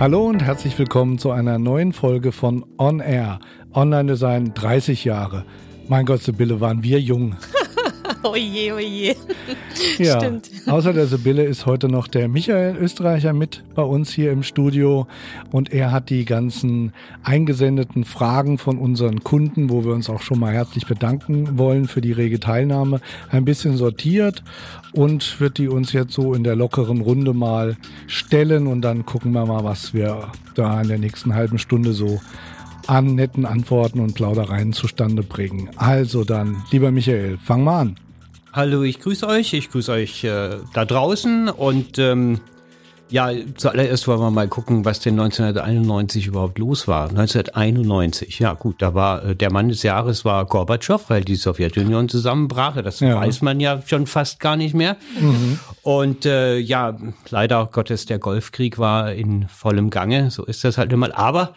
Hallo und herzlich willkommen zu einer neuen Folge von On Air. Online Design 30 Jahre. Mein Gott, Sibylle, waren wir jung. oje, oje. Ja, Stimmt. außer der Sibylle ist heute noch der Michael Österreicher mit bei uns hier im Studio und er hat die ganzen eingesendeten Fragen von unseren Kunden, wo wir uns auch schon mal herzlich bedanken wollen für die rege Teilnahme, ein bisschen sortiert und wird die uns jetzt so in der lockeren Runde mal stellen und dann gucken wir mal, was wir da in der nächsten halben Stunde so an netten Antworten und Plaudereien zustande bringen. Also dann, lieber Michael, fang mal an. Hallo, ich grüße euch. Ich grüße euch äh, da draußen und ähm, ja, zuallererst wollen wir mal gucken, was denn 1991 überhaupt los war. 1991, ja gut, da war äh, der Mann des Jahres war Gorbatschow, weil die Sowjetunion zusammenbrach. Das ja. weiß man ja schon fast gar nicht mehr. Mhm. Und äh, ja, leider Gottes, der Golfkrieg war in vollem Gange. So ist das halt immer. Aber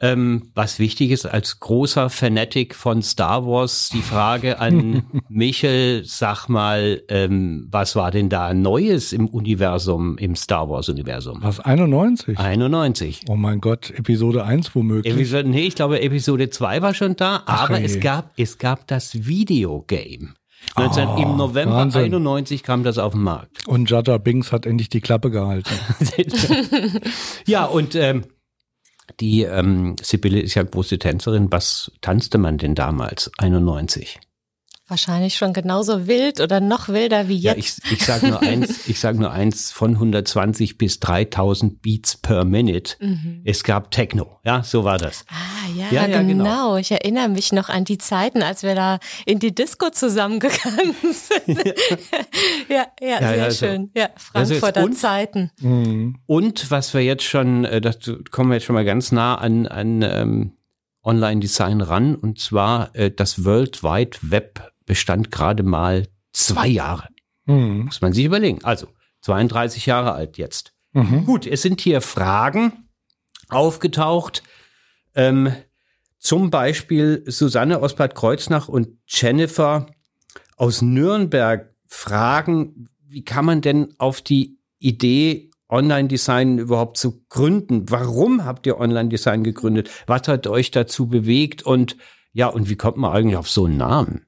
ähm, was wichtig ist, als großer Fanatic von Star Wars, die Frage an Michel, sag mal, ähm, was war denn da Neues im Universum, im Star Wars-Universum? Was, 91? 91. Oh mein Gott, Episode 1 womöglich. Episode, nee, ich glaube, Episode 2 war schon da, Ach, aber ey. es gab, es gab das Videogame. 19, oh, Im November Wahnsinn. 91 kam das auf den Markt. Und Jada Binks hat endlich die Klappe gehalten. ja, und ähm, die ähm, Sibylle ist ja große Tänzerin. Was tanzte man denn damals, 91? Wahrscheinlich schon genauso wild oder noch wilder wie jetzt. Ja, ich, ich sage nur eins, ich sage nur eins von 120 bis 3000 Beats per Minute. Mhm. Es gab Techno, ja, so war das. Ah, ja, ja, ja genau. genau. Ich erinnere mich noch an die Zeiten, als wir da in die Disco zusammengegangen sind. ja, ja, ja, sehr ja, schön. Ja, Frankfurter und, Zeiten. Mhm. Und was wir jetzt schon, äh, das kommen wir jetzt schon mal ganz nah an, an ähm, Online-Design ran, und zwar äh, das World Wide Web bestand gerade mal zwei Jahre. Mhm. Muss man sich überlegen. Also 32 Jahre alt jetzt. Mhm. Gut, es sind hier Fragen aufgetaucht. Ähm, zum Beispiel Susanne aus Bad Kreuznach und Jennifer aus Nürnberg fragen, wie kann man denn auf die Idee Online-Design überhaupt zu gründen? Warum habt ihr Online-Design gegründet? Was hat euch dazu bewegt? Und ja, und wie kommt man eigentlich auf so einen Namen?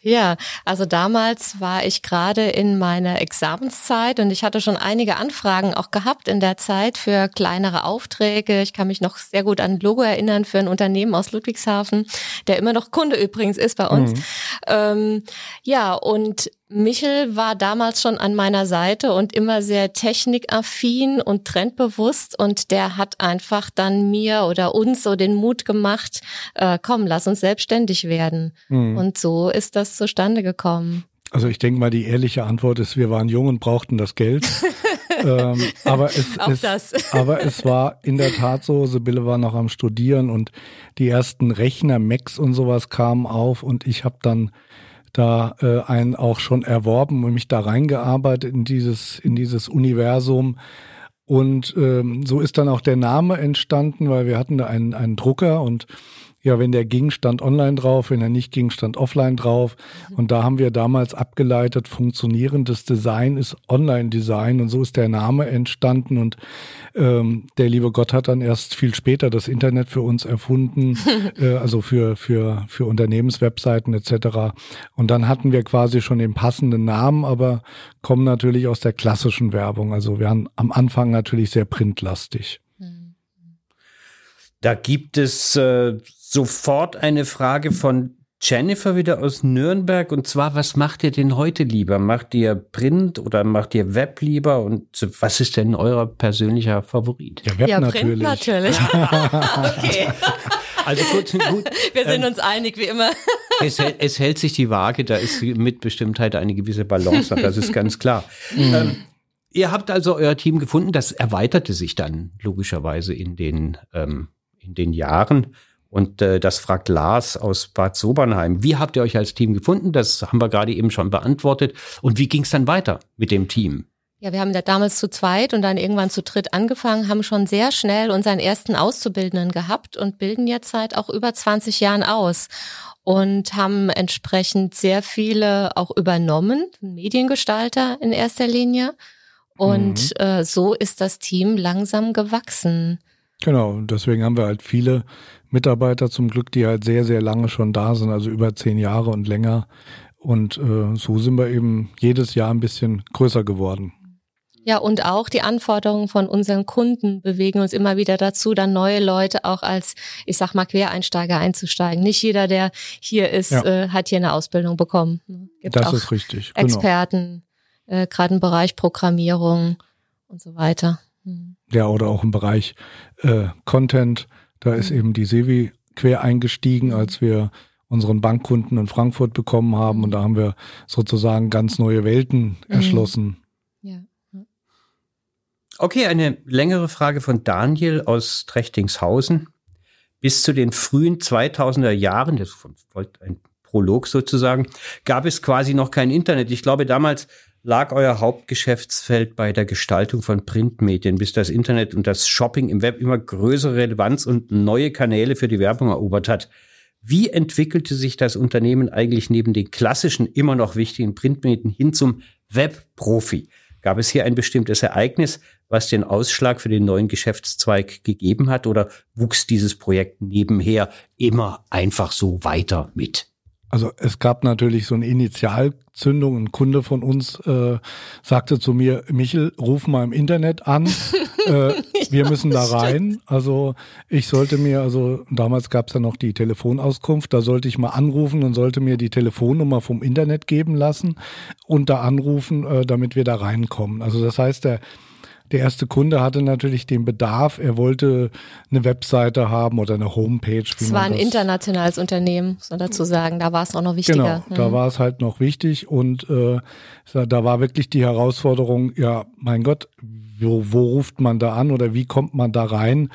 Ja, also damals war ich gerade in meiner Examenszeit und ich hatte schon einige Anfragen auch gehabt in der Zeit für kleinere Aufträge. Ich kann mich noch sehr gut an ein Logo erinnern für ein Unternehmen aus Ludwigshafen, der immer noch Kunde übrigens ist bei uns. Mhm. Ähm, ja, und Michel war damals schon an meiner Seite und immer sehr technikaffin und trendbewusst und der hat einfach dann mir oder uns so den Mut gemacht, äh, komm, lass uns selbstständig werden. Mhm. Und so ist das zustande gekommen. Also ich denke mal, die ehrliche Antwort ist, wir waren jung und brauchten das Geld. ähm, aber, es, es aber es war in der Tat so, Sibylle war noch am Studieren und die ersten Rechner, Macs und sowas kamen auf und ich habe dann da äh, einen auch schon erworben und mich da reingearbeitet in dieses, in dieses Universum. Und ähm, so ist dann auch der Name entstanden, weil wir hatten da einen, einen Drucker und ja, wenn der ging, stand online drauf, wenn er nicht ging, stand offline drauf. Und da haben wir damals abgeleitet, funktionierendes Design ist Online-Design und so ist der Name entstanden. Und ähm, der liebe Gott hat dann erst viel später das Internet für uns erfunden, äh, also für, für, für Unternehmenswebseiten etc. Und dann hatten wir quasi schon den passenden Namen, aber kommen natürlich aus der klassischen Werbung. Also wir haben am Anfang natürlich sehr printlastig. Da gibt es äh, sofort eine Frage von Jennifer wieder aus Nürnberg und zwar, was macht ihr denn heute lieber? Macht ihr Print oder macht ihr Web lieber und was ist denn euer persönlicher Favorit? Ja, Web ja, natürlich. Print natürlich. okay. Also gut, gut. Wir sind ähm, uns einig, wie immer. Es, es, hält sich die Waage, da ist mit Bestimmtheit eine gewisse Balance, das ist ganz klar. Mhm. Ähm, ihr habt also euer Team gefunden, das erweiterte sich dann logischerweise in den, ähm, in den Jahren. Und äh, das fragt Lars aus Bad Sobernheim. Wie habt ihr euch als Team gefunden? Das haben wir gerade eben schon beantwortet. Und wie ging es dann weiter mit dem Team? Ja, wir haben da damals zu zweit und dann irgendwann zu dritt angefangen, haben schon sehr schnell unseren ersten Auszubildenden gehabt und bilden jetzt seit auch über 20 Jahren aus und haben entsprechend sehr viele auch übernommen, Mediengestalter in erster Linie Und mhm. äh, so ist das Team langsam gewachsen. Genau, deswegen haben wir halt viele Mitarbeiter zum Glück, die halt sehr, sehr lange schon da sind, also über zehn Jahre und länger. Und äh, so sind wir eben jedes Jahr ein bisschen größer geworden. Ja, und auch die Anforderungen von unseren Kunden bewegen uns immer wieder dazu, dann neue Leute auch als, ich sag mal, Quereinsteiger einzusteigen. Nicht jeder, der hier ist, ja. äh, hat hier eine Ausbildung bekommen. Gibt das ist richtig. Genau. Experten, äh, gerade im Bereich Programmierung und so weiter. Hm. Ja, oder auch im Bereich äh, Content. Da ist mhm. eben die Sevi quer eingestiegen, als wir unseren Bankkunden in Frankfurt bekommen haben. Und da haben wir sozusagen ganz neue Welten mhm. erschlossen. Ja. Okay, eine längere Frage von Daniel aus Trechtingshausen. Bis zu den frühen 2000er Jahren, das folgt ein Prolog sozusagen, gab es quasi noch kein Internet. Ich glaube, damals lag euer Hauptgeschäftsfeld bei der Gestaltung von Printmedien, bis das Internet und das Shopping im Web immer größere Relevanz und neue Kanäle für die Werbung erobert hat. Wie entwickelte sich das Unternehmen eigentlich neben den klassischen, immer noch wichtigen Printmedien hin zum Webprofi? Gab es hier ein bestimmtes Ereignis, was den Ausschlag für den neuen Geschäftszweig gegeben hat oder wuchs dieses Projekt nebenher immer einfach so weiter mit? Also es gab natürlich so eine Initialzündung. Ein Kunde von uns äh, sagte zu mir, Michel, ruf mal im Internet an. äh, wir müssen da rein. Also ich sollte mir, also damals gab es ja noch die Telefonauskunft, da sollte ich mal anrufen und sollte mir die Telefonnummer vom Internet geben lassen und da anrufen, äh, damit wir da reinkommen. Also das heißt, der der erste Kunde hatte natürlich den Bedarf, er wollte eine Webseite haben oder eine Homepage. Es war ein internationales Unternehmen, soll dazu sagen, da war es auch noch wichtiger. Genau, da mhm. war es halt noch wichtig und äh, da war wirklich die Herausforderung, ja, mein Gott, wo, wo ruft man da an oder wie kommt man da rein?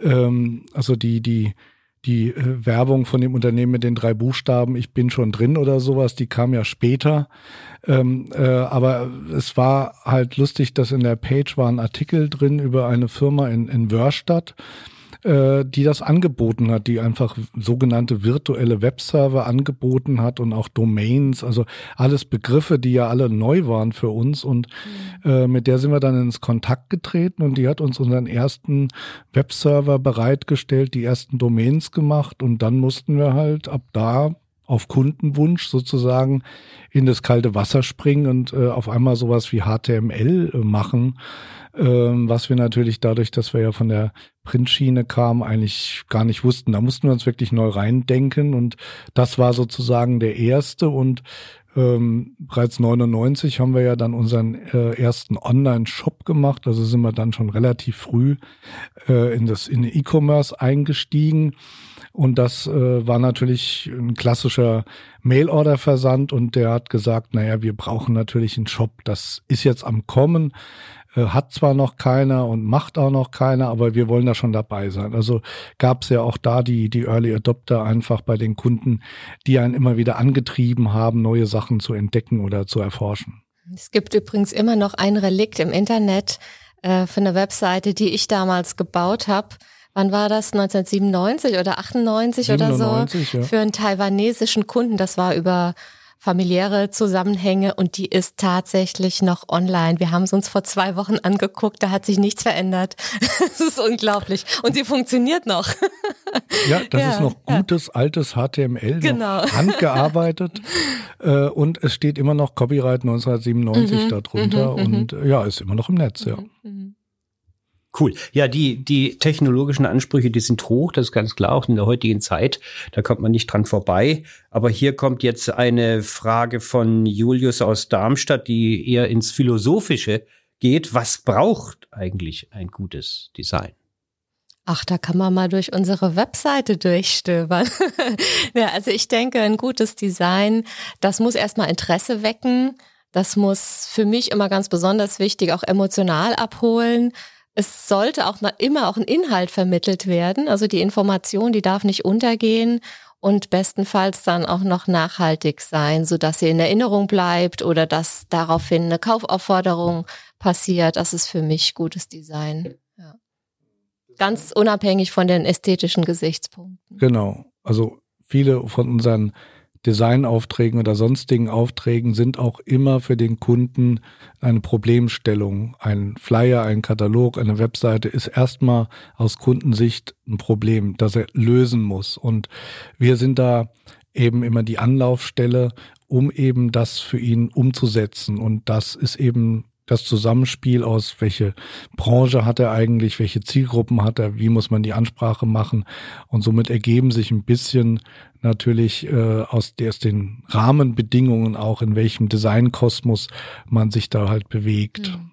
Ähm, also die, die, die äh, Werbung von dem Unternehmen mit den drei Buchstaben, ich bin schon drin oder sowas, die kam ja später. Ähm, äh, aber es war halt lustig, dass in der Page war ein Artikel drin über eine Firma in, in Wörstadt äh, die das angeboten hat, die einfach sogenannte virtuelle Webserver angeboten hat und auch Domains, also alles Begriffe, die ja alle neu waren für uns und mhm. äh, mit der sind wir dann ins Kontakt getreten und die hat uns unseren ersten Webserver bereitgestellt, die ersten Domains gemacht und dann mussten wir halt ab da auf Kundenwunsch sozusagen in das kalte Wasser springen und äh, auf einmal sowas wie HTML äh, machen, ähm, was wir natürlich dadurch, dass wir ja von der Printschiene kamen, eigentlich gar nicht wussten. Da mussten wir uns wirklich neu reindenken und das war sozusagen der erste und ähm, bereits 99 haben wir ja dann unseren äh, ersten Online-Shop gemacht. Also sind wir dann schon relativ früh äh, in das in E-Commerce eingestiegen. Und das äh, war natürlich ein klassischer Mail-Order-Versand und der hat gesagt, naja, wir brauchen natürlich einen Shop. Das ist jetzt am Kommen. Äh, hat zwar noch keiner und macht auch noch keiner, aber wir wollen da schon dabei sein. Also gab es ja auch da die, die Early Adopter einfach bei den Kunden, die einen immer wieder angetrieben haben, neue Sachen zu entdecken oder zu erforschen. Es gibt übrigens immer noch ein Relikt im Internet äh, für eine Webseite, die ich damals gebaut habe. Wann war das? 1997 oder 98 97, oder so? Ja. Für einen taiwanesischen Kunden. Das war über familiäre Zusammenhänge und die ist tatsächlich noch online. Wir haben es uns vor zwei Wochen angeguckt, da hat sich nichts verändert. Es ist unglaublich. Und sie funktioniert noch. Ja, das ja, ist noch gutes, ja. altes HTML, genau. handgearbeitet. äh, und es steht immer noch Copyright 1997 mhm, darunter mhm, und mhm. ja, ist immer noch im Netz, ja. Mhm, mhm. Cool. Ja, die, die technologischen Ansprüche, die sind hoch, das ist ganz klar, auch in der heutigen Zeit. Da kommt man nicht dran vorbei. Aber hier kommt jetzt eine Frage von Julius aus Darmstadt, die eher ins Philosophische geht. Was braucht eigentlich ein gutes Design? Ach, da kann man mal durch unsere Webseite durchstöbern. ja, also ich denke, ein gutes Design, das muss erstmal Interesse wecken. Das muss für mich immer ganz besonders wichtig auch emotional abholen. Es sollte auch immer auch ein Inhalt vermittelt werden. Also die Information, die darf nicht untergehen und bestenfalls dann auch noch nachhaltig sein, so dass sie in Erinnerung bleibt oder dass daraufhin eine Kaufaufforderung passiert. Das ist für mich gutes Design. Ja. Ganz unabhängig von den ästhetischen Gesichtspunkten. Genau. Also viele von unseren Designaufträgen oder sonstigen Aufträgen sind auch immer für den Kunden eine Problemstellung. Ein Flyer, ein Katalog, eine Webseite ist erstmal aus Kundensicht ein Problem, das er lösen muss. Und wir sind da eben immer die Anlaufstelle, um eben das für ihn umzusetzen. Und das ist eben das Zusammenspiel aus, welche Branche hat er eigentlich, welche Zielgruppen hat er, wie muss man die Ansprache machen. Und somit ergeben sich ein bisschen natürlich äh, aus, aus den Rahmenbedingungen auch, in welchem Designkosmos man sich da halt bewegt. Mhm.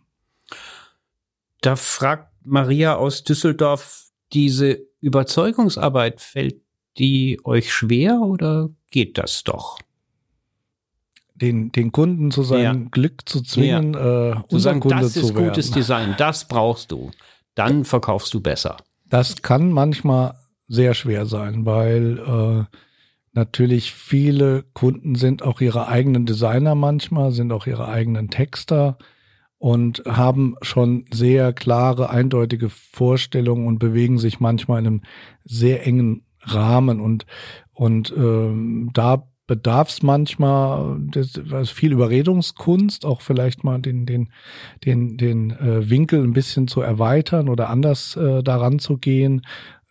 Da fragt Maria aus Düsseldorf, diese Überzeugungsarbeit, fällt die euch schwer oder geht das doch? den, den Kunden zu seinem ja. Glück zu zwingen, ja. äh, unser sagen, Kunde das ist gutes Design, das brauchst du. Dann verkaufst du besser. Das kann manchmal sehr schwer sein, weil äh, natürlich viele Kunden sind auch ihre eigenen Designer manchmal, sind auch ihre eigenen Texter und haben schon sehr klare, eindeutige Vorstellungen und bewegen sich manchmal in einem sehr engen Rahmen und und ähm, da bedarf es manchmal das, das viel Überredungskunst, auch vielleicht mal den, den, den, den äh, Winkel ein bisschen zu erweitern oder anders äh, daran zu gehen.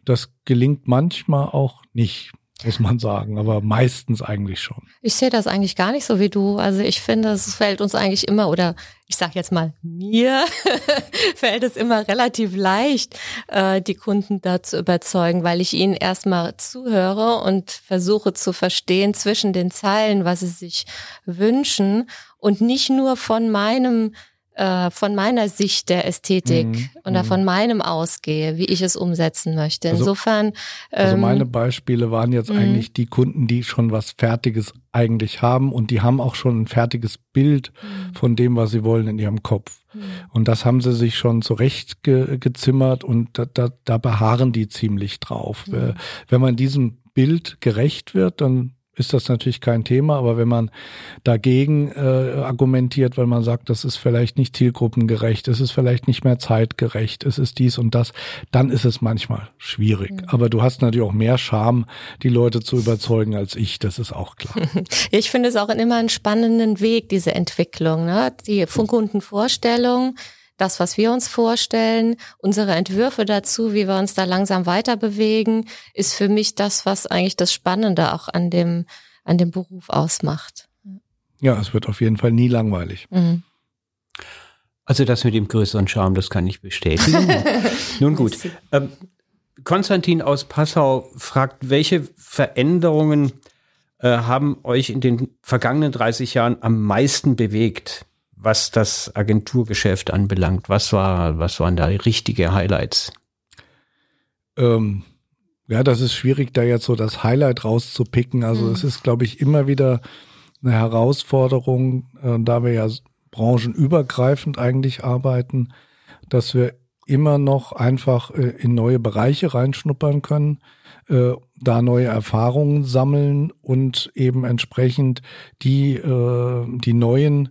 Das gelingt manchmal auch nicht muss man sagen, aber meistens eigentlich schon. Ich sehe das eigentlich gar nicht so wie du. Also ich finde, es fällt uns eigentlich immer, oder ich sage jetzt mal mir, fällt es immer relativ leicht, äh, die Kunden da zu überzeugen, weil ich ihnen erstmal zuhöre und versuche zu verstehen zwischen den Zeilen, was sie sich wünschen und nicht nur von meinem äh, von meiner Sicht der Ästhetik mhm. oder von mhm. meinem ausgehe, wie ich es umsetzen möchte. Also Insofern. Also, also meine Beispiele waren jetzt mhm. eigentlich die Kunden, die schon was Fertiges eigentlich haben und die haben auch schon ein fertiges Bild mhm. von dem, was sie wollen in ihrem Kopf. Mhm. Und das haben sie sich schon zurecht ge gezimmert und da, da, da beharren die ziemlich drauf. Mhm. Wenn man diesem Bild gerecht wird, dann ist das natürlich kein Thema, aber wenn man dagegen äh, argumentiert, weil man sagt, das ist vielleicht nicht zielgruppengerecht, es ist vielleicht nicht mehr zeitgerecht, es ist dies und das, dann ist es manchmal schwierig. Mhm. Aber du hast natürlich auch mehr Charme, die Leute zu überzeugen als ich, das ist auch klar. Ich finde es auch immer einen spannenden Weg, diese Entwicklung, ne? die Kundenvorstellung, das, was wir uns vorstellen, unsere Entwürfe dazu, wie wir uns da langsam weiter bewegen, ist für mich das, was eigentlich das Spannende auch an dem, an dem Beruf ausmacht. Ja, es wird auf jeden Fall nie langweilig. Mhm. Also das mit dem größeren Charme, das kann ich bestätigen. Nun gut. Ähm, Konstantin aus Passau fragt, welche Veränderungen äh, haben euch in den vergangenen 30 Jahren am meisten bewegt? Was das Agenturgeschäft anbelangt? Was war, was waren da richtige Highlights? Ähm, ja, das ist schwierig, da jetzt so das Highlight rauszupicken. Also mhm. es ist, glaube ich, immer wieder eine Herausforderung, äh, da wir ja branchenübergreifend eigentlich arbeiten, dass wir immer noch einfach äh, in neue Bereiche reinschnuppern können, äh, da neue Erfahrungen sammeln und eben entsprechend die, äh, die neuen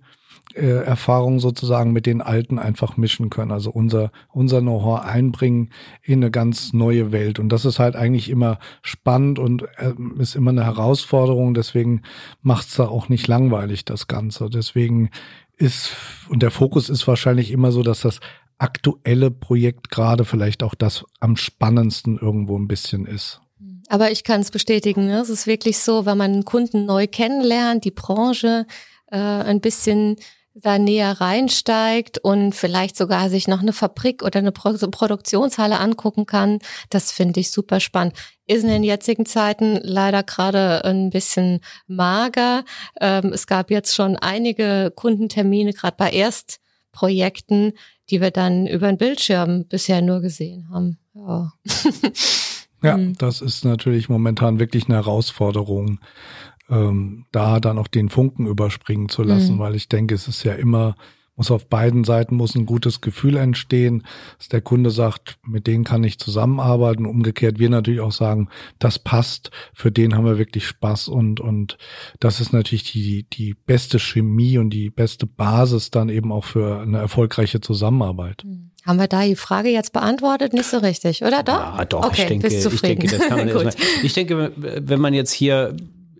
äh, Erfahrungen sozusagen mit den alten einfach mischen können. Also unser, unser Know-how einbringen in eine ganz neue Welt. Und das ist halt eigentlich immer spannend und äh, ist immer eine Herausforderung. Deswegen macht es da auch nicht langweilig, das Ganze. Deswegen ist, und der Fokus ist wahrscheinlich immer so, dass das aktuelle Projekt gerade vielleicht auch das am spannendsten irgendwo ein bisschen ist. Aber ich kann es bestätigen, ne? es ist wirklich so, wenn man einen Kunden neu kennenlernt, die Branche äh, ein bisschen da näher reinsteigt und vielleicht sogar sich noch eine Fabrik oder eine Pro Produktionshalle angucken kann. Das finde ich super spannend. Ist in den jetzigen Zeiten leider gerade ein bisschen mager. Ähm, es gab jetzt schon einige Kundentermine, gerade bei Erstprojekten, die wir dann über den Bildschirm bisher nur gesehen haben. Ja. ja, hm. das ist natürlich momentan wirklich eine Herausforderung ähm, da dann auch den Funken überspringen zu lassen, mhm. weil ich denke, es ist ja immer, muss auf beiden Seiten muss ein gutes Gefühl entstehen, dass der Kunde sagt, mit denen kann ich zusammenarbeiten. Umgekehrt wir natürlich auch sagen, das passt, für den haben wir wirklich Spaß und, und das ist natürlich die, die beste Chemie und die beste Basis dann eben auch für eine erfolgreiche Zusammenarbeit. Mhm. Haben wir da die Frage jetzt beantwortet? Nicht so richtig, oder doch? Ja, doch. Okay, ich denke, ich denke, das kann man ich denke, wenn man jetzt hier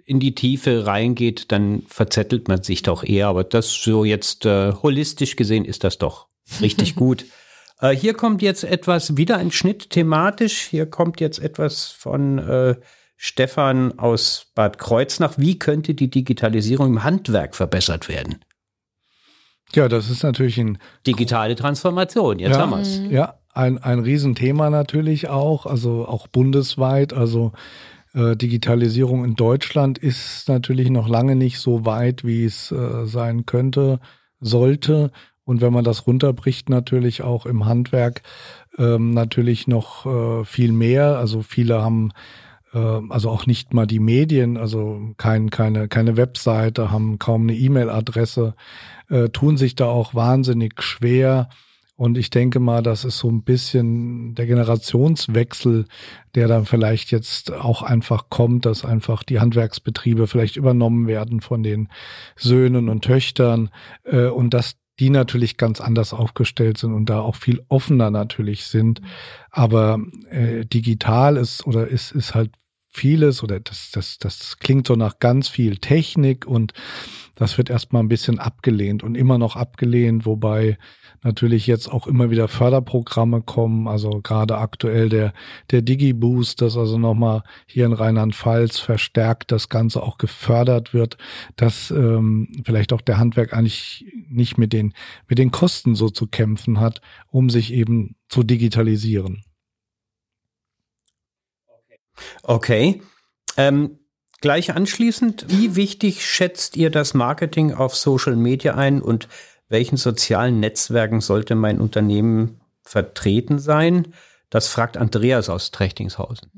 in die Tiefe reingeht, dann verzettelt man sich doch eher. Aber das so jetzt äh, holistisch gesehen ist das doch richtig gut. Äh, hier kommt jetzt etwas, wieder ein Schnitt thematisch. Hier kommt jetzt etwas von äh, Stefan aus Bad Kreuznach. Wie könnte die Digitalisierung im Handwerk verbessert werden? Ja, das ist natürlich ein digitale Transformation. Jetzt ja, haben wir es. Ja, ein, ein Riesenthema natürlich auch, also auch bundesweit. Also Digitalisierung in Deutschland ist natürlich noch lange nicht so weit, wie es äh, sein könnte, sollte. Und wenn man das runterbricht, natürlich auch im Handwerk ähm, natürlich noch äh, viel mehr. Also viele haben äh, also auch nicht mal die Medien, also kein, keine, keine Webseite, haben kaum eine E-Mail-Adresse, äh, tun sich da auch wahnsinnig schwer und ich denke mal, das ist so ein bisschen der Generationswechsel, der dann vielleicht jetzt auch einfach kommt, dass einfach die Handwerksbetriebe vielleicht übernommen werden von den Söhnen und Töchtern äh, und dass die natürlich ganz anders aufgestellt sind und da auch viel offener natürlich sind. Aber äh, digital ist oder ist, ist halt vieles oder das, das, das klingt so nach ganz viel Technik und das wird erstmal ein bisschen abgelehnt und immer noch abgelehnt, wobei natürlich jetzt auch immer wieder Förderprogramme kommen, also gerade aktuell der, der Digi-Boost, das also nochmal hier in Rheinland-Pfalz verstärkt das Ganze auch gefördert wird, dass ähm, vielleicht auch der Handwerk eigentlich nicht mit den, mit den Kosten so zu kämpfen hat, um sich eben zu digitalisieren. Okay. Ähm, gleich anschließend, wie wichtig schätzt ihr das Marketing auf Social Media ein und welchen sozialen Netzwerken sollte mein Unternehmen vertreten sein? Das fragt Andreas aus Trechtingshausen.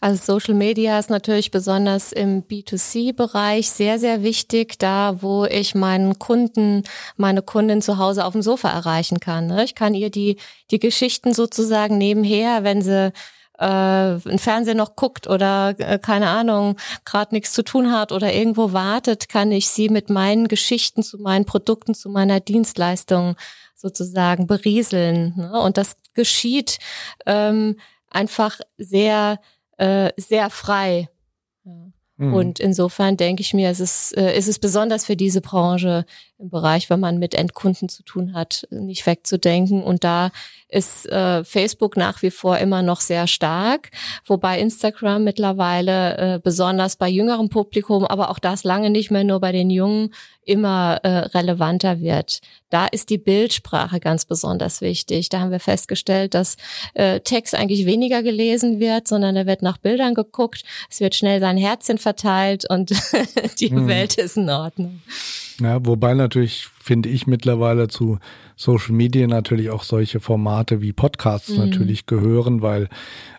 Also Social Media ist natürlich besonders im B2C-Bereich sehr, sehr wichtig, da wo ich meinen Kunden, meine Kundin zu Hause auf dem Sofa erreichen kann. Ne? Ich kann ihr die, die Geschichten sozusagen nebenher, wenn sie äh, ein Fernseher noch guckt oder äh, keine Ahnung, gerade nichts zu tun hat oder irgendwo wartet, kann ich sie mit meinen Geschichten zu meinen Produkten, zu meiner Dienstleistung sozusagen berieseln. Ne? Und das geschieht ähm, einfach sehr, äh, sehr frei. Ja. Mhm. Und insofern denke ich mir, es ist, äh, ist es besonders für diese Branche im Bereich, wenn man mit Endkunden zu tun hat, nicht wegzudenken. Und da ist äh, Facebook nach wie vor immer noch sehr stark, wobei Instagram mittlerweile äh, besonders bei jüngerem Publikum, aber auch das lange nicht mehr nur bei den Jungen, immer äh, relevanter wird. Da ist die Bildsprache ganz besonders wichtig. Da haben wir festgestellt, dass äh, Text eigentlich weniger gelesen wird, sondern da wird nach Bildern geguckt, es wird schnell sein Herzchen verteilt und die hm. Welt ist in Ordnung. Ja, wobei natürlich finde ich mittlerweile zu Social Media natürlich auch solche Formate wie Podcasts mhm. natürlich gehören, weil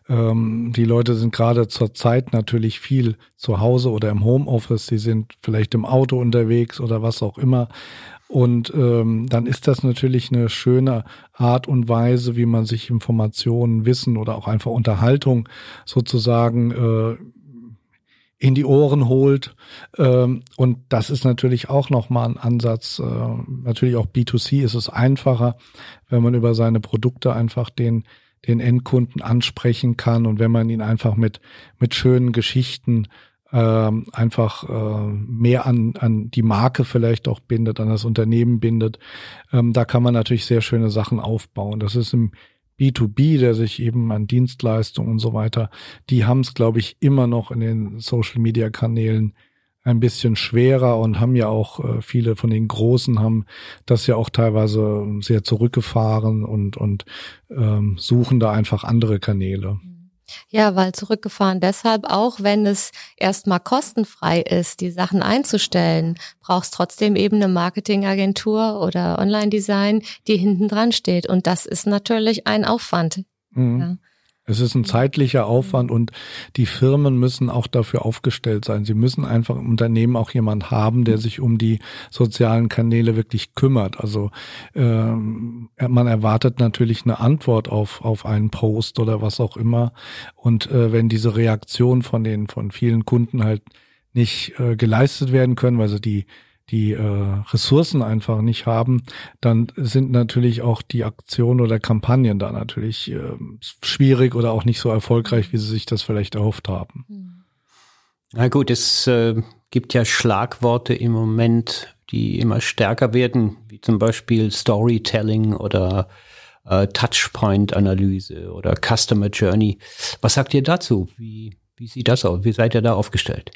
ähm, die Leute sind gerade zur Zeit natürlich viel zu Hause oder im Homeoffice, sie sind vielleicht im Auto unterwegs oder was auch immer. Und ähm, dann ist das natürlich eine schöne Art und Weise, wie man sich Informationen, Wissen oder auch einfach Unterhaltung sozusagen äh, in die Ohren holt. Ähm, und das ist natürlich auch nochmal ein Ansatz. Äh, natürlich auch B2C ist es einfacher, wenn man über seine Produkte einfach den, den Endkunden ansprechen kann und wenn man ihn einfach mit, mit schönen Geschichten ähm, einfach äh, mehr an, an die Marke vielleicht auch bindet, an das Unternehmen bindet. Ähm, da kann man natürlich sehr schöne Sachen aufbauen. Das ist im B2B, der sich eben an Dienstleistungen und so weiter, die haben es, glaube ich, immer noch in den Social-Media-Kanälen ein bisschen schwerer und haben ja auch äh, viele von den Großen haben das ja auch teilweise sehr zurückgefahren und und ähm, suchen da einfach andere Kanäle. Mhm. Ja, weil zurückgefahren deshalb auch, wenn es erstmal kostenfrei ist, die Sachen einzustellen, brauchst trotzdem eben eine Marketingagentur oder Online-Design, die hinten dran steht. Und das ist natürlich ein Aufwand. Mhm. Ja. Es ist ein zeitlicher Aufwand und die Firmen müssen auch dafür aufgestellt sein. Sie müssen einfach im Unternehmen auch jemand haben, der sich um die sozialen Kanäle wirklich kümmert. Also ähm, man erwartet natürlich eine Antwort auf, auf einen Post oder was auch immer. Und äh, wenn diese Reaktion von den von vielen Kunden halt nicht äh, geleistet werden können, weil sie die die äh, Ressourcen einfach nicht haben, dann sind natürlich auch die Aktionen oder Kampagnen da natürlich äh, schwierig oder auch nicht so erfolgreich, wie sie sich das vielleicht erhofft haben. Hm. Na gut, es äh, gibt ja Schlagworte im Moment, die immer stärker werden, wie zum Beispiel Storytelling oder äh, Touchpoint-Analyse oder Customer Journey. Was sagt ihr dazu? Wie, wie sieht das aus? Wie seid ihr da aufgestellt?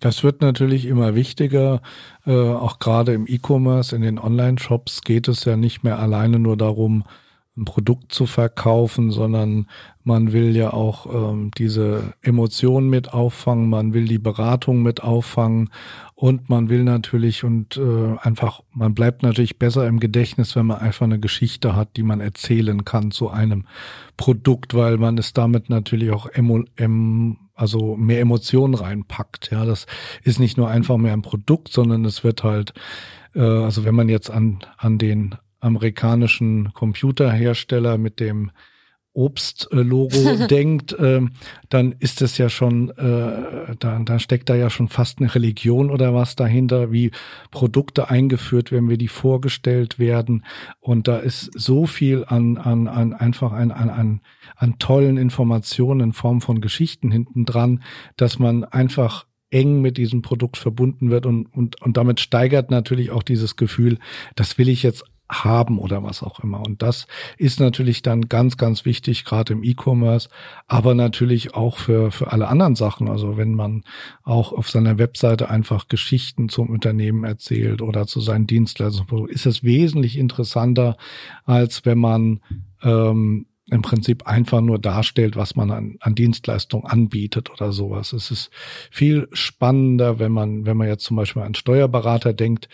Das wird natürlich immer wichtiger. Äh, auch gerade im E-Commerce, in den Online-Shops geht es ja nicht mehr alleine nur darum, ein Produkt zu verkaufen, sondern man will ja auch ähm, diese Emotionen mit auffangen, man will die Beratung mit auffangen und man will natürlich und äh, einfach, man bleibt natürlich besser im Gedächtnis, wenn man einfach eine Geschichte hat, die man erzählen kann zu einem Produkt, weil man es damit natürlich auch emo, em, also mehr Emotionen reinpackt. Ja, das ist nicht nur einfach mehr ein Produkt, sondern es wird halt, äh, also wenn man jetzt an, an den amerikanischen Computerhersteller mit dem Obst-Logo denkt, äh, dann ist es ja schon, äh, da, da steckt da ja schon fast eine Religion oder was dahinter, wie Produkte eingeführt werden, wie die vorgestellt werden. Und da ist so viel an, an, an einfach an, an, an, an tollen Informationen in Form von Geschichten hinten dran, dass man einfach eng mit diesem Produkt verbunden wird und, und, und damit steigert natürlich auch dieses Gefühl, das will ich jetzt haben oder was auch immer. Und das ist natürlich dann ganz, ganz wichtig, gerade im E-Commerce, aber natürlich auch für, für alle anderen Sachen. Also wenn man auch auf seiner Webseite einfach Geschichten zum Unternehmen erzählt oder zu seinen Dienstleistungen, ist es wesentlich interessanter, als wenn man ähm, im Prinzip einfach nur darstellt, was man an, an Dienstleistung anbietet oder sowas. Es ist viel spannender, wenn man, wenn man jetzt zum Beispiel an Steuerberater denkt,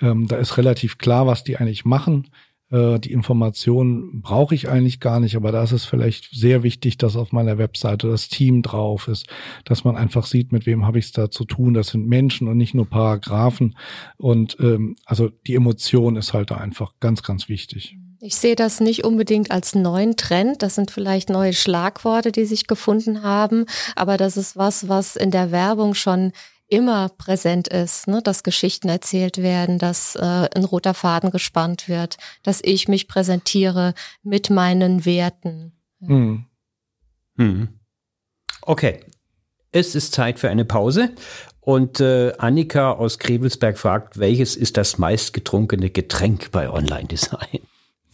ähm, da ist relativ klar, was die eigentlich machen. Äh, die Informationen brauche ich eigentlich gar nicht, aber da ist es vielleicht sehr wichtig, dass auf meiner Webseite das Team drauf ist, dass man einfach sieht, mit wem habe ich es da zu tun. Das sind Menschen und nicht nur Paragraphen. Und ähm, also die Emotion ist halt da einfach ganz, ganz wichtig. Ich sehe das nicht unbedingt als neuen Trend. Das sind vielleicht neue Schlagworte, die sich gefunden haben. Aber das ist was, was in der Werbung schon immer präsent ist, ne? dass Geschichten erzählt werden, dass äh, ein roter Faden gespannt wird, dass ich mich präsentiere mit meinen Werten. Hm. Hm. Okay, es ist Zeit für eine Pause. Und äh, Annika aus Krebelsberg fragt, welches ist das meistgetrunkene Getränk bei Online-Design?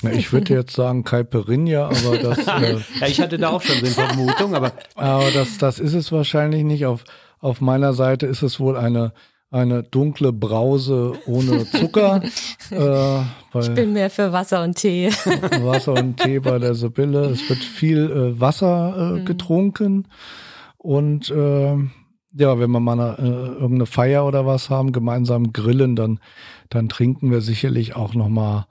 Na, ich würde jetzt sagen Caipirinha, aber das. Äh, ja, ich hatte da auch schon so eine Vermutung, aber. Aber das, das ist es wahrscheinlich nicht. Auf, auf meiner Seite ist es wohl eine, eine dunkle Brause ohne Zucker. äh, ich bin mehr für Wasser und Tee. Wasser und Tee bei der Sibylle. Es wird viel äh, Wasser äh, mhm. getrunken. Und äh, ja, wenn wir mal eine, äh, irgendeine Feier oder was haben, gemeinsam grillen, dann, dann trinken wir sicherlich auch noch mal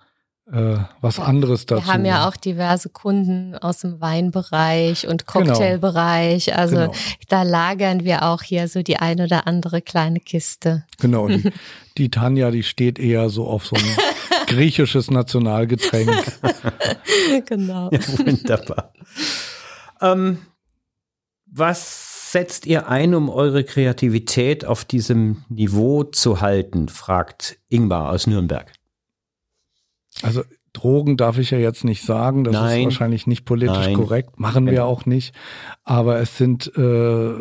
äh, was anderes dazu. Wir haben ja auch diverse Kunden aus dem Weinbereich und genau. Cocktailbereich. Genau. Also genau. da lagern wir auch hier so die ein oder andere kleine Kiste. Genau. Die, die Tanja, die steht eher so auf so ein griechisches Nationalgetränk. genau. Ja, wunderbar. Ähm, was setzt ihr ein, um eure Kreativität auf diesem Niveau zu halten? fragt Ingmar aus Nürnberg. Also Drogen darf ich ja jetzt nicht sagen, das Nein. ist wahrscheinlich nicht politisch Nein. korrekt, machen wir auch nicht. Aber es sind, äh,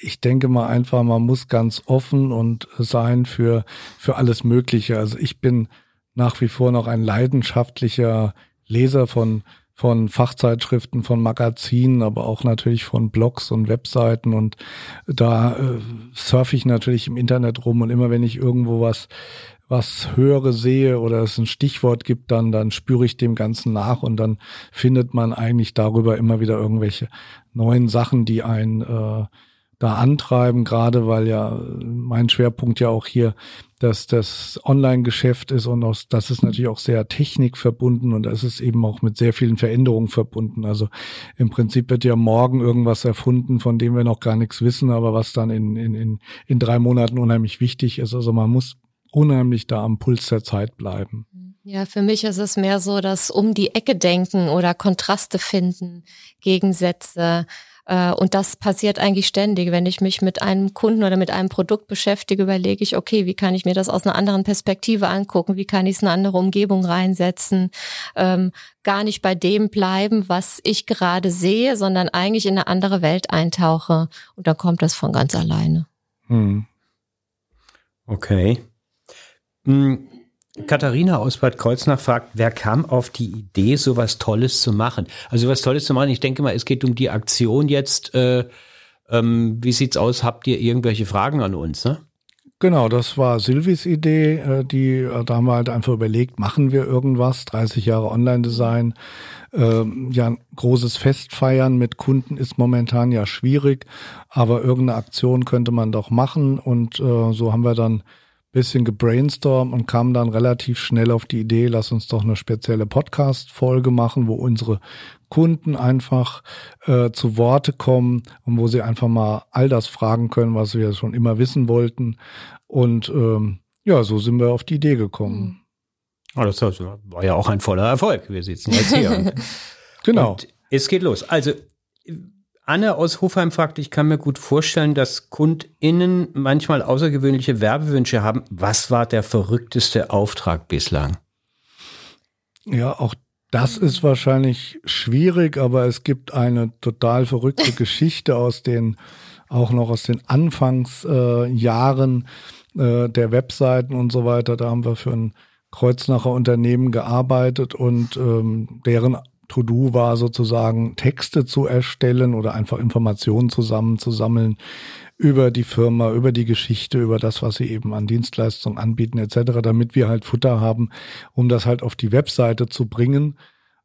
ich denke mal einfach, man muss ganz offen und sein für, für alles Mögliche. Also ich bin nach wie vor noch ein leidenschaftlicher Leser von, von Fachzeitschriften, von Magazinen, aber auch natürlich von Blogs und Webseiten und da äh, surfe ich natürlich im Internet rum und immer wenn ich irgendwo was was höre, sehe oder es ein Stichwort gibt, dann, dann spüre ich dem Ganzen nach und dann findet man eigentlich darüber immer wieder irgendwelche neuen Sachen, die einen äh, da antreiben, gerade weil ja mein Schwerpunkt ja auch hier dass das Online-Geschäft ist und auch, das ist natürlich auch sehr technikverbunden und das ist eben auch mit sehr vielen Veränderungen verbunden. Also im Prinzip wird ja morgen irgendwas erfunden, von dem wir noch gar nichts wissen, aber was dann in, in, in, in drei Monaten unheimlich wichtig ist. Also man muss unheimlich da am Puls der Zeit bleiben. Ja, für mich ist es mehr so, dass um die Ecke denken oder Kontraste finden, Gegensätze. Äh, und das passiert eigentlich ständig. Wenn ich mich mit einem Kunden oder mit einem Produkt beschäftige, überlege ich, okay, wie kann ich mir das aus einer anderen Perspektive angucken? Wie kann ich es in eine andere Umgebung reinsetzen? Ähm, gar nicht bei dem bleiben, was ich gerade sehe, sondern eigentlich in eine andere Welt eintauche. Und dann kommt das von ganz alleine. Mhm. Okay. Mhm. Katharina aus Bad Kreuznach fragt, wer kam auf die Idee, so was Tolles zu machen? Also was Tolles zu machen, ich denke mal, es geht um die Aktion jetzt. Äh, ähm, wie sieht's aus? Habt ihr irgendwelche Fragen an uns? Ne? Genau, das war Silvis Idee, äh, die, äh, da haben wir halt einfach überlegt, machen wir irgendwas, 30 Jahre Online-Design, ähm, ja, ein großes Fest feiern mit Kunden ist momentan ja schwierig, aber irgendeine Aktion könnte man doch machen und äh, so haben wir dann bisschen gebrainstormt und kamen dann relativ schnell auf die Idee, lass uns doch eine spezielle Podcast-Folge machen, wo unsere Kunden einfach äh, zu Worte kommen und wo sie einfach mal all das fragen können, was wir schon immer wissen wollten. Und ähm, ja, so sind wir auf die Idee gekommen. Oh, das war ja auch ein voller Erfolg. Wir sitzen jetzt hier. genau. Und es geht los. Also Anne aus Hofheim fragt, ich kann mir gut vorstellen, dass KundInnen manchmal außergewöhnliche Werbewünsche haben. Was war der verrückteste Auftrag bislang? Ja, auch das ist wahrscheinlich schwierig, aber es gibt eine total verrückte Geschichte aus den, auch noch aus den Anfangsjahren äh, äh, der Webseiten und so weiter. Da haben wir für ein Kreuznacher Unternehmen gearbeitet und ähm, deren To-Do war sozusagen Texte zu erstellen oder einfach Informationen zusammenzusammeln über die Firma, über die Geschichte, über das, was sie eben an Dienstleistungen anbieten etc., damit wir halt Futter haben, um das halt auf die Webseite zu bringen.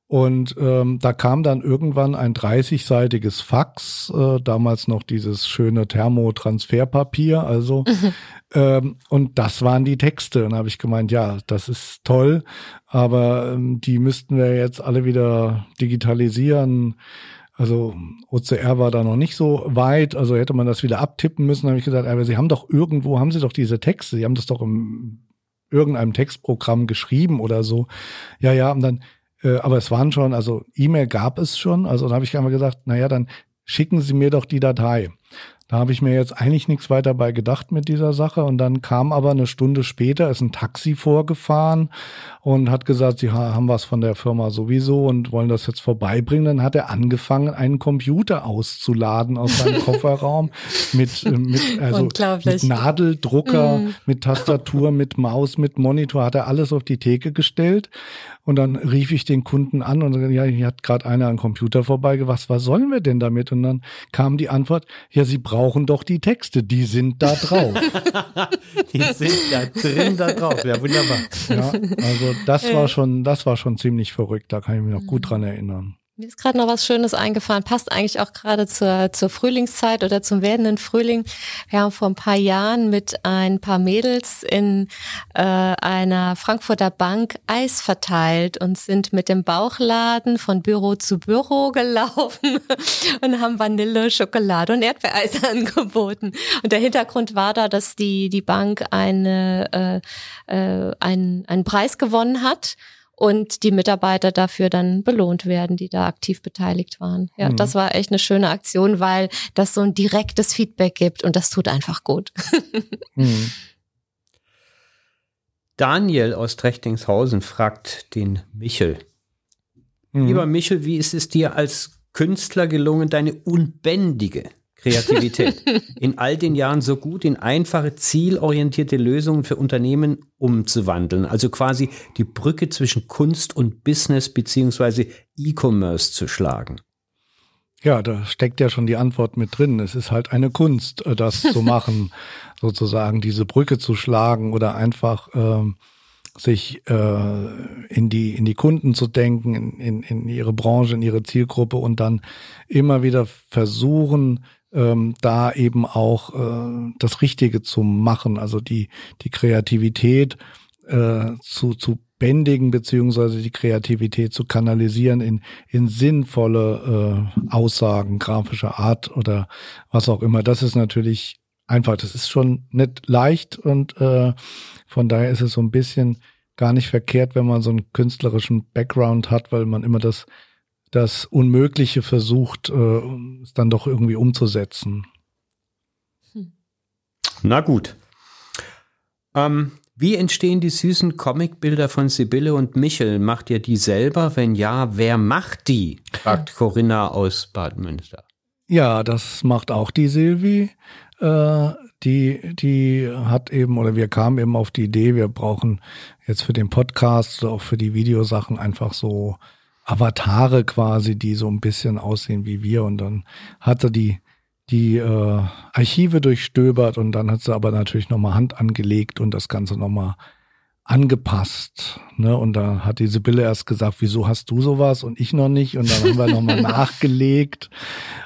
Und ähm, da kam dann irgendwann ein 30-seitiges Fax, äh, damals noch dieses schöne Thermotransferpapier, also mhm. ähm, und das waren die Texte. Und habe ich gemeint, ja, das ist toll, aber ähm, die müssten wir jetzt alle wieder digitalisieren. Also OCR war da noch nicht so weit, also hätte man das wieder abtippen müssen. Habe ich gesagt, aber Sie haben doch irgendwo, haben Sie doch diese Texte, Sie haben das doch im irgendeinem Textprogramm geschrieben oder so. Ja, ja, und dann äh, aber es waren schon, also E-Mail gab es schon. Also dann habe ich einmal gesagt, naja, dann schicken Sie mir doch die Datei. Da habe ich mir jetzt eigentlich nichts weiter bei gedacht mit dieser Sache. Und dann kam aber eine Stunde später, ist ein Taxi vorgefahren und hat gesagt, sie haben was von der Firma sowieso und wollen das jetzt vorbeibringen. Dann hat er angefangen, einen Computer auszuladen aus seinem Kofferraum mit, äh, mit, also mit Nadeldrucker, mm. mit Tastatur, mit Maus, mit Monitor, hat er alles auf die Theke gestellt. Und dann rief ich den Kunden an und ja, hier hat gerade einer einen Computer vorbeigebracht. Was sollen wir denn damit? Und dann kam die Antwort, ja, Sie brauchen doch die Texte, die sind da drauf. die sind da drin da drauf. Ja, wunderbar. Ja, also das war schon, das war schon ziemlich verrückt. Da kann ich mich noch gut dran erinnern. Mir ist gerade noch was Schönes eingefallen, passt eigentlich auch gerade zur, zur Frühlingszeit oder zum werdenden Frühling. Wir haben vor ein paar Jahren mit ein paar Mädels in äh, einer Frankfurter Bank Eis verteilt und sind mit dem Bauchladen von Büro zu Büro gelaufen und haben Vanille, Schokolade und Erdbeereis angeboten. Und der Hintergrund war da, dass die, die Bank eine, äh, äh, einen, einen Preis gewonnen hat und die Mitarbeiter dafür dann belohnt werden, die da aktiv beteiligt waren. Ja, mhm. das war echt eine schöne Aktion, weil das so ein direktes Feedback gibt und das tut einfach gut. mhm. Daniel aus Trechtingshausen fragt den Michel. Mhm. Lieber Michel, wie ist es dir als Künstler gelungen, deine unbändige Kreativität in all den Jahren so gut in einfache, zielorientierte Lösungen für Unternehmen umzuwandeln. Also quasi die Brücke zwischen Kunst und Business beziehungsweise E-Commerce zu schlagen. Ja, da steckt ja schon die Antwort mit drin. Es ist halt eine Kunst, äh, das zu machen, sozusagen diese Brücke zu schlagen oder einfach äh, sich äh, in die in die Kunden zu denken, in, in, in ihre Branche, in ihre Zielgruppe und dann immer wieder versuchen, ähm, da eben auch äh, das Richtige zu machen, also die, die Kreativität äh, zu, zu bändigen, beziehungsweise die Kreativität zu kanalisieren in, in sinnvolle äh, Aussagen grafischer Art oder was auch immer. Das ist natürlich einfach, das ist schon nicht leicht und äh, von daher ist es so ein bisschen gar nicht verkehrt, wenn man so einen künstlerischen Background hat, weil man immer das das Unmögliche versucht, äh, es dann doch irgendwie umzusetzen. Hm. Na gut. Ähm, wie entstehen die süßen Comicbilder von Sibylle und Michel? Macht ihr die selber? Wenn ja, wer macht die? fragt Corinna aus Bad Münster. Ja, das macht auch die Silvi. Äh, die, die hat eben, oder wir kamen eben auf die Idee, wir brauchen jetzt für den Podcast oder auch für die Videosachen einfach so Avatare quasi, die so ein bisschen aussehen wie wir. Und dann hat sie die, die äh, Archive durchstöbert und dann hat sie aber natürlich nochmal Hand angelegt und das Ganze nochmal angepasst. Ne? Und da hat die Sibylle erst gesagt, wieso hast du sowas und ich noch nicht? Und dann haben wir nochmal nachgelegt.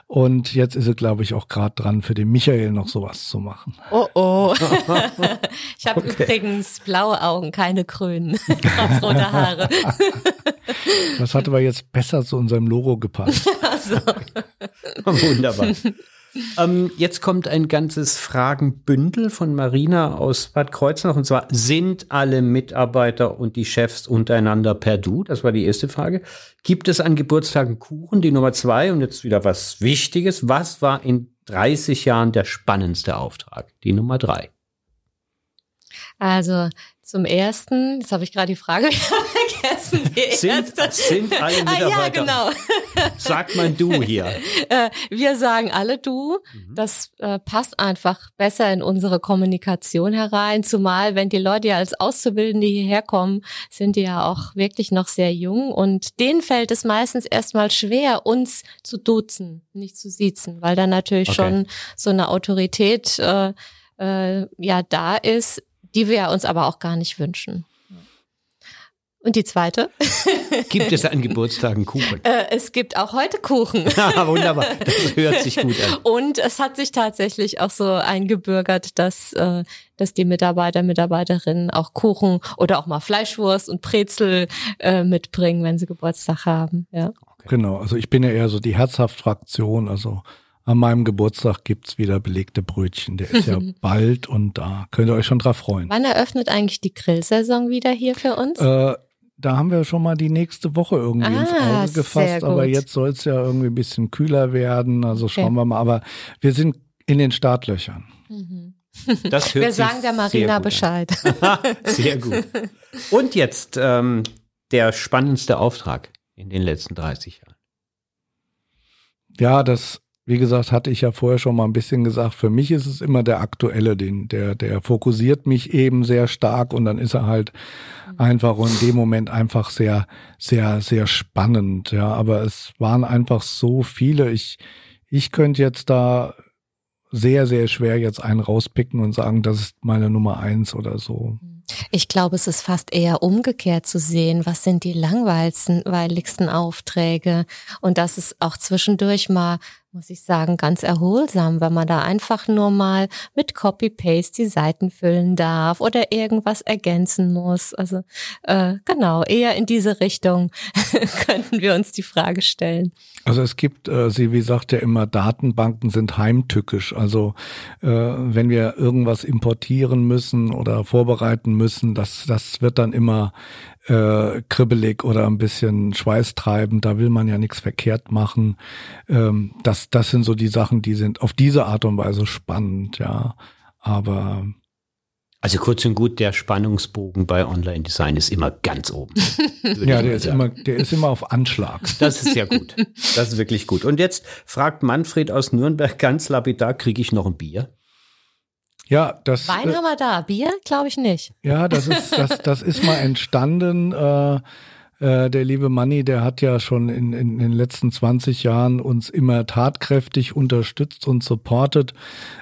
Und jetzt ist sie, glaube ich, auch gerade dran, für den Michael noch sowas zu machen. Oh oh. ich habe okay. übrigens blaue Augen, keine grünen, trotz roter Haare. Das hat aber jetzt besser zu unserem Logo gepasst. Also. Wunderbar. Ähm, jetzt kommt ein ganzes Fragenbündel von Marina aus Bad Kreuznach und zwar sind alle Mitarbeiter und die Chefs untereinander per Du? Das war die erste Frage. Gibt es an Geburtstagen Kuchen? Die Nummer zwei und jetzt wieder was Wichtiges. Was war in 30 Jahren der spannendste Auftrag? Die Nummer drei. Also zum ersten, jetzt habe ich gerade die Frage vergessen. Die sind, sind alle Mitarbeiter. Ah, ja, genau. Sagt man du hier. Äh, wir sagen alle du. Mhm. Das äh, passt einfach besser in unsere Kommunikation herein. Zumal, wenn die Leute ja als Auszubildende hierher kommen, sind die ja auch wirklich noch sehr jung und denen fällt es meistens erstmal schwer, uns zu duzen, nicht zu siezen, weil da natürlich okay. schon so eine Autorität äh, äh, ja da ist, die wir uns aber auch gar nicht wünschen. Und die zweite? Gibt es an Geburtstagen Kuchen? Äh, es gibt auch heute Kuchen. ah, wunderbar, das hört sich gut an. Und es hat sich tatsächlich auch so eingebürgert, dass, äh, dass die Mitarbeiter, Mitarbeiterinnen auch Kuchen oder auch mal Fleischwurst und Brezel äh, mitbringen, wenn sie Geburtstag haben. Ja. Okay. Genau, also ich bin ja eher so die Herzhaft-Fraktion, also an meinem Geburtstag gibt's wieder belegte Brötchen. Der ist ja bald und da könnt ihr euch schon drauf freuen. Wann eröffnet eigentlich die Grillsaison wieder hier für uns? Äh, da haben wir schon mal die nächste Woche irgendwie ah, ins Auge gefasst, aber jetzt soll es ja irgendwie ein bisschen kühler werden. Also okay. schauen wir mal. Aber wir sind in den Startlöchern. Mhm. Das hört wir sagen der Marina Bescheid. sehr gut. Und jetzt ähm, der spannendste Auftrag in den letzten 30 Jahren. Ja, das wie gesagt, hatte ich ja vorher schon mal ein bisschen gesagt, für mich ist es immer der aktuelle, den, der, der fokussiert mich eben sehr stark und dann ist er halt einfach in dem Moment einfach sehr, sehr, sehr spannend. Ja, aber es waren einfach so viele. Ich, ich könnte jetzt da sehr, sehr schwer jetzt einen rauspicken und sagen, das ist meine Nummer eins oder so. Ich glaube, es ist fast eher umgekehrt zu sehen, was sind die langweiligsten Aufträge und dass es auch zwischendurch mal muss ich sagen, ganz erholsam, wenn man da einfach nur mal mit Copy-Paste die Seiten füllen darf oder irgendwas ergänzen muss. Also äh, genau, eher in diese Richtung könnten wir uns die Frage stellen. Also es gibt, äh, sie wie sagt ja immer, Datenbanken sind heimtückisch. Also äh, wenn wir irgendwas importieren müssen oder vorbereiten müssen, das, das wird dann immer äh, kribbelig oder ein bisschen schweißtreibend, da will man ja nichts verkehrt machen. Ähm, das, das sind so die Sachen, die sind auf diese Art und Weise spannend, ja. Aber also kurz und gut, der Spannungsbogen bei Online-Design ist immer ganz oben. ja, der ist immer, der ist immer auf Anschlag. Das ist ja gut. Das ist wirklich gut. Und jetzt fragt Manfred aus Nürnberg ganz lapidar, kriege ich noch ein Bier? Ja, das. Wein äh, haben wir da, Bier glaube ich nicht. Ja, das ist, das, das ist mal entstanden. Äh, äh, der liebe Manni, der hat ja schon in, in, in den letzten 20 Jahren uns immer tatkräftig unterstützt und supportet,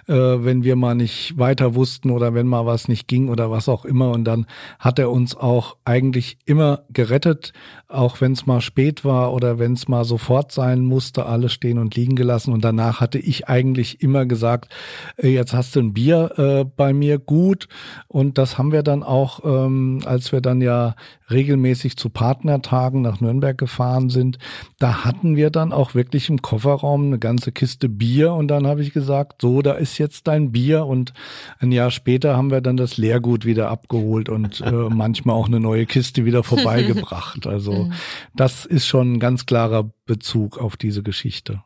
äh, wenn wir mal nicht weiter wussten oder wenn mal was nicht ging oder was auch immer. Und dann hat er uns auch eigentlich immer gerettet, auch wenn es mal spät war oder wenn es mal sofort sein musste, alles stehen und liegen gelassen. Und danach hatte ich eigentlich immer gesagt, äh, jetzt hast du ein Bier äh, bei mir gut. Und das haben wir dann auch, ähm, als wir dann ja regelmäßig zu Partnertagen nach Nürnberg gefahren sind, da hatten wir dann auch wirklich im Kofferraum eine ganze Kiste Bier und dann habe ich gesagt, so, da ist jetzt dein Bier und ein Jahr später haben wir dann das Leergut wieder abgeholt und äh, manchmal auch eine neue Kiste wieder vorbeigebracht. Also das ist schon ein ganz klarer Bezug auf diese Geschichte.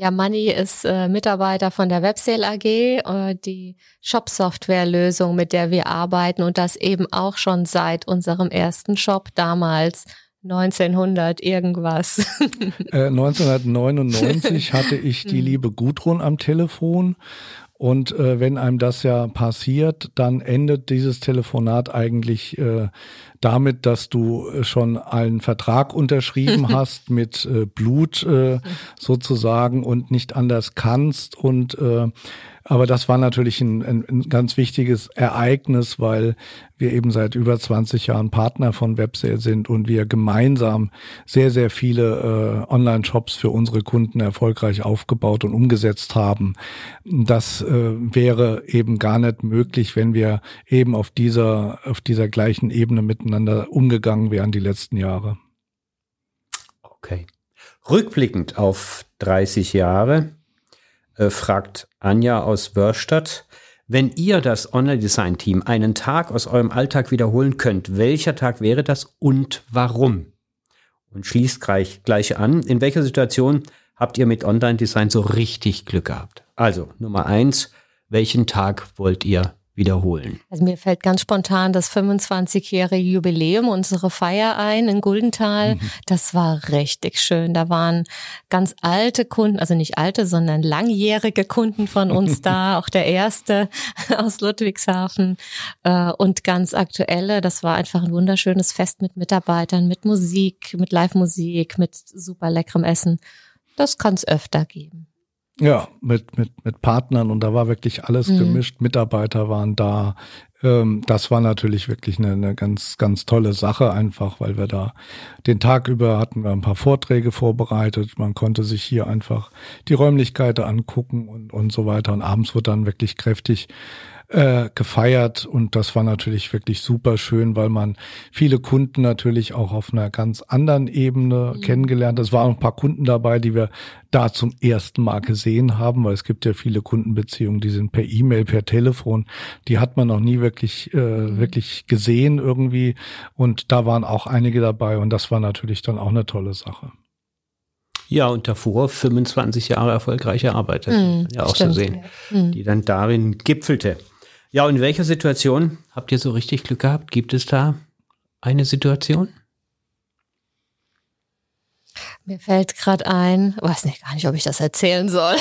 Ja, Money ist äh, Mitarbeiter von der Websale AG, äh, die Shop-Software-Lösung, mit der wir arbeiten und das eben auch schon seit unserem ersten Shop damals 1900 irgendwas. Äh, 1999 hatte ich die hm. liebe Gudrun am Telefon Und äh, wenn einem das ja passiert, dann endet dieses Telefonat eigentlich äh, damit, dass du schon einen Vertrag unterschrieben hast mit äh, Blut äh, sozusagen und nicht anders kannst und äh, aber das war natürlich ein, ein, ein, ganz wichtiges Ereignis, weil wir eben seit über 20 Jahren Partner von Websale sind und wir gemeinsam sehr, sehr viele äh, Online-Shops für unsere Kunden erfolgreich aufgebaut und umgesetzt haben. Das äh, wäre eben gar nicht möglich, wenn wir eben auf dieser, auf dieser gleichen Ebene miteinander umgegangen wären die letzten Jahre. Okay. Rückblickend auf 30 Jahre, äh, fragt Anja aus Wörstadt. Wenn ihr das Online-Design-Team einen Tag aus eurem Alltag wiederholen könnt, welcher Tag wäre das und warum? Und schließt gleich, gleich an, in welcher Situation habt ihr mit Online-Design so richtig Glück gehabt? Also, Nummer eins, welchen Tag wollt ihr wiederholen. Also mir fällt ganz spontan das 25-jährige Jubiläum, unsere Feier ein in Guldental. Mhm. Das war richtig schön. Da waren ganz alte Kunden, also nicht alte, sondern langjährige Kunden von uns da. Auch der erste aus Ludwigshafen äh, und ganz aktuelle. Das war einfach ein wunderschönes Fest mit Mitarbeitern, mit Musik, mit Live-Musik, mit super leckerem Essen. Das kann es öfter geben. Ja, mit, mit, mit Partnern und da war wirklich alles mhm. gemischt. Mitarbeiter waren da. Ähm, das war natürlich wirklich eine, eine ganz, ganz tolle Sache einfach, weil wir da den Tag über hatten wir ein paar Vorträge vorbereitet. Man konnte sich hier einfach die Räumlichkeiten angucken und, und so weiter. Und abends wurde dann wirklich kräftig äh, gefeiert und das war natürlich wirklich super schön, weil man viele Kunden natürlich auch auf einer ganz anderen Ebene mhm. kennengelernt. Es waren ein paar Kunden dabei, die wir da zum ersten Mal gesehen haben, weil es gibt ja viele Kundenbeziehungen, die sind per E-Mail, per Telefon, die hat man noch nie wirklich äh, mhm. wirklich gesehen irgendwie und da waren auch einige dabei und das war natürlich dann auch eine tolle Sache. Ja, und davor 25 Jahre erfolgreiche Arbeit, das mm, ja auch stimmt. so sehen, mm. die dann darin gipfelte. Ja, und in welcher Situation habt ihr so richtig Glück gehabt? Gibt es da eine Situation? Mir fällt gerade ein, weiß nicht gar nicht, ob ich das erzählen soll.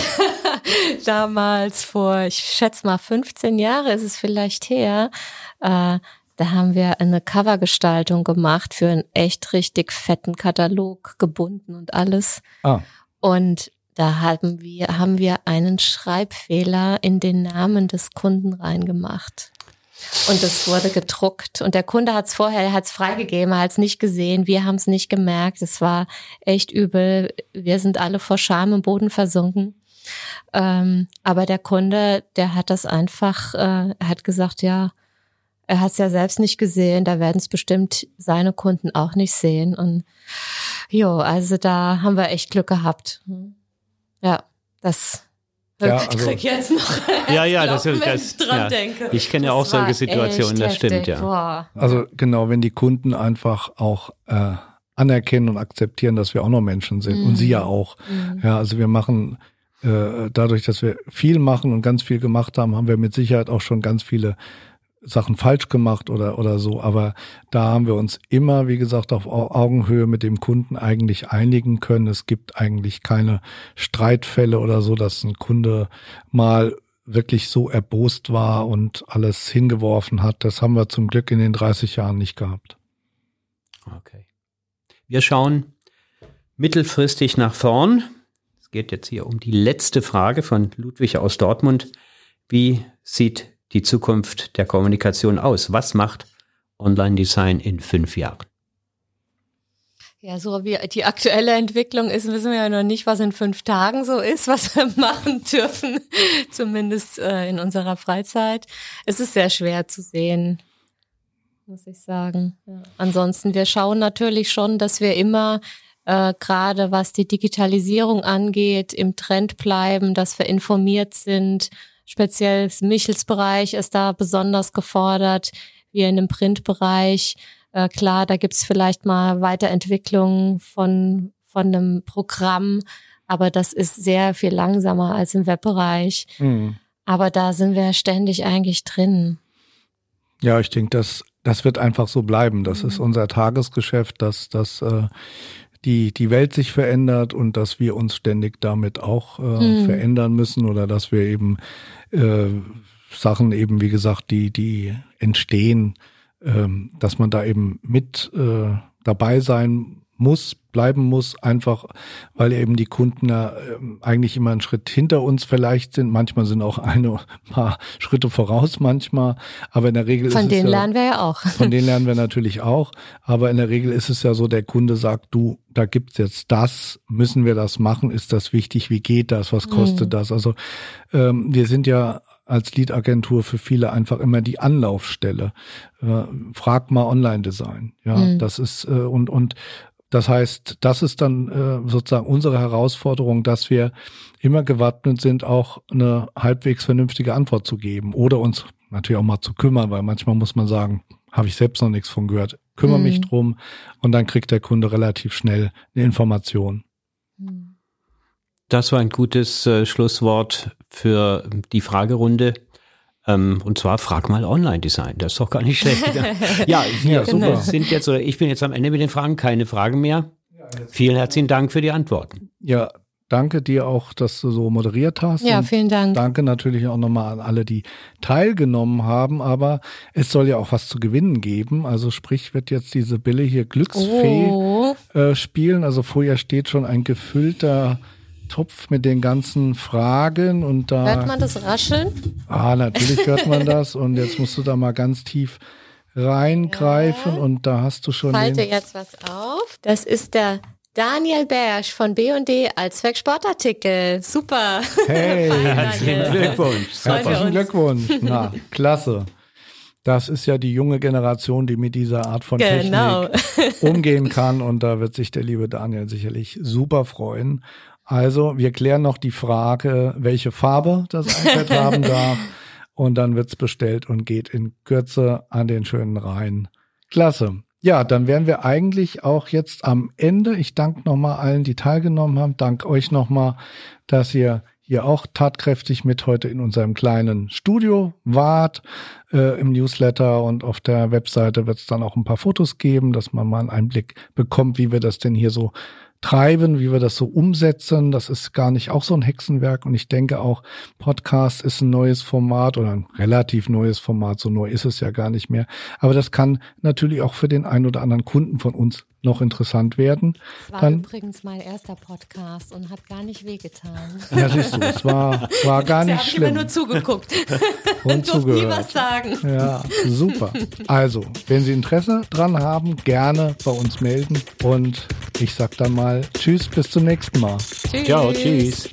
Damals vor, ich schätze mal 15 Jahre ist es vielleicht her, äh, da haben wir eine Covergestaltung gemacht für einen echt richtig fetten Katalog, gebunden und alles. Ah. Und da haben wir, haben wir einen Schreibfehler in den Namen des Kunden reingemacht. Und das wurde gedruckt. Und der Kunde hat es vorher, er hat es freigegeben, hat es nicht gesehen. Wir haben es nicht gemerkt. Es war echt übel. Wir sind alle vor Scham im Boden versunken. Ähm, aber der Kunde, der hat das einfach, äh, hat gesagt, ja, er hat es ja selbst nicht gesehen. Da werden es bestimmt seine Kunden auch nicht sehen. Und jo, also da haben wir echt Glück gehabt. Ja, das ja, also, ich jetzt noch ja, ja, das, das, das dran ja. denke. Ich kenne ja auch solche Situationen, das stimmt, ja. Boah. Also genau, wenn die Kunden einfach auch äh, anerkennen und akzeptieren, dass wir auch noch Menschen sind mhm. und sie ja auch. Mhm. Ja, also wir machen äh, dadurch, dass wir viel machen und ganz viel gemacht haben, haben wir mit Sicherheit auch schon ganz viele Sachen falsch gemacht oder, oder so. Aber da haben wir uns immer, wie gesagt, auf Augenhöhe mit dem Kunden eigentlich einigen können. Es gibt eigentlich keine Streitfälle oder so, dass ein Kunde mal wirklich so erbost war und alles hingeworfen hat. Das haben wir zum Glück in den 30 Jahren nicht gehabt. Okay. Wir schauen mittelfristig nach vorn. Es geht jetzt hier um die letzte Frage von Ludwig aus Dortmund. Wie sieht die Zukunft der Kommunikation aus? Was macht Online-Design in fünf Jahren? Ja, so wie die aktuelle Entwicklung ist, wissen wir ja noch nicht, was in fünf Tagen so ist, was wir machen dürfen, zumindest äh, in unserer Freizeit. Es ist sehr schwer zu sehen, muss ich sagen. Ja. Ansonsten, wir schauen natürlich schon, dass wir immer äh, gerade was die Digitalisierung angeht, im Trend bleiben, dass wir informiert sind, speziell Michelsbereich ist da besonders gefordert, wie in dem Printbereich. Äh, klar, da gibt's vielleicht mal Weiterentwicklungen von, von einem Programm, aber das ist sehr viel langsamer als im Webbereich. Mhm. Aber da sind wir ständig eigentlich drin. Ja, ich denke, das, das wird einfach so bleiben. Das mhm. ist unser Tagesgeschäft, dass, dass äh, die, die Welt sich verändert und dass wir uns ständig damit auch äh, hm. verändern müssen oder dass wir eben äh, Sachen eben, wie gesagt, die, die entstehen, ähm, dass man da eben mit äh, dabei sein muss, bleiben muss, einfach weil eben die Kunden ja ähm, eigentlich immer einen Schritt hinter uns vielleicht sind. Manchmal sind auch eine paar Schritte voraus manchmal, aber in der Regel von ist denen es ja, lernen wir ja auch. Von denen lernen wir natürlich auch, aber in der Regel ist es ja so, der Kunde sagt, du, da gibt's jetzt das, müssen wir das machen, ist das wichtig, wie geht das, was kostet mhm. das? Also ähm, wir sind ja als Lead-Agentur für viele einfach immer die Anlaufstelle. Äh, frag mal Online-Design. Ja, mhm. das ist äh, und und das heißt, das ist dann äh, sozusagen unsere Herausforderung, dass wir immer gewappnet sind, auch eine halbwegs vernünftige Antwort zu geben oder uns natürlich auch mal zu kümmern, weil manchmal muss man sagen, habe ich selbst noch nichts von gehört, kümmere mhm. mich drum und dann kriegt der Kunde relativ schnell eine Information. Das war ein gutes äh, Schlusswort für die Fragerunde. Ähm, und zwar frag mal Online-Design. Das ist doch gar nicht schlecht. ja, wir ja, super. sind jetzt oder ich bin jetzt am Ende mit den Fragen. Keine Fragen mehr. Vielen herzlichen Dank für die Antworten. Ja, danke dir auch, dass du so moderiert hast. Ja, vielen Dank. Danke natürlich auch nochmal an alle, die teilgenommen haben. Aber es soll ja auch was zu gewinnen geben. Also sprich, wird jetzt diese Bille hier Glücksfee oh. äh, spielen. Also vorher steht schon ein gefüllter Topf mit den ganzen Fragen und da. Hört man das Rascheln? Ah, natürlich hört man das und jetzt musst du da mal ganz tief reingreifen ja. und da hast du schon. Ich halte jetzt was auf. Das ist der Daniel Bersch von B&D als Sportartikel. Super. Hey, herzlichen Glückwunsch. Herzlichen Glückwunsch. Na, klasse. Das ist ja die junge Generation, die mit dieser Art von genau. Technik umgehen kann. Und da wird sich der liebe Daniel sicherlich super freuen. Also, wir klären noch die Frage, welche Farbe das iPad haben darf. Und dann wird's bestellt und geht in Kürze an den schönen Rhein. Klasse. Ja, dann wären wir eigentlich auch jetzt am Ende. Ich danke nochmal allen, die teilgenommen haben. Dank euch nochmal, dass ihr hier auch tatkräftig mit heute in unserem kleinen Studio wart. Äh, Im Newsletter und auf der Webseite wird es dann auch ein paar Fotos geben, dass man mal einen Einblick bekommt, wie wir das denn hier so treiben, wie wir das so umsetzen. Das ist gar nicht auch so ein Hexenwerk. Und ich denke auch, Podcast ist ein neues Format oder ein relativ neues Format. So neu ist es ja gar nicht mehr. Aber das kann natürlich auch für den einen oder anderen Kunden von uns noch interessant werden. Das war dann, übrigens mein erster Podcast und hat gar nicht wehgetan. Ja, siehst du, es war, war gar nicht schlimm. Ich habe nur zugeguckt und zugehört. nie was sagen. Ja, super. Also, wenn Sie Interesse dran haben, gerne bei uns melden und ich sag dann mal Tschüss, bis zum nächsten Mal. Tschüss. Ciao, tschüss.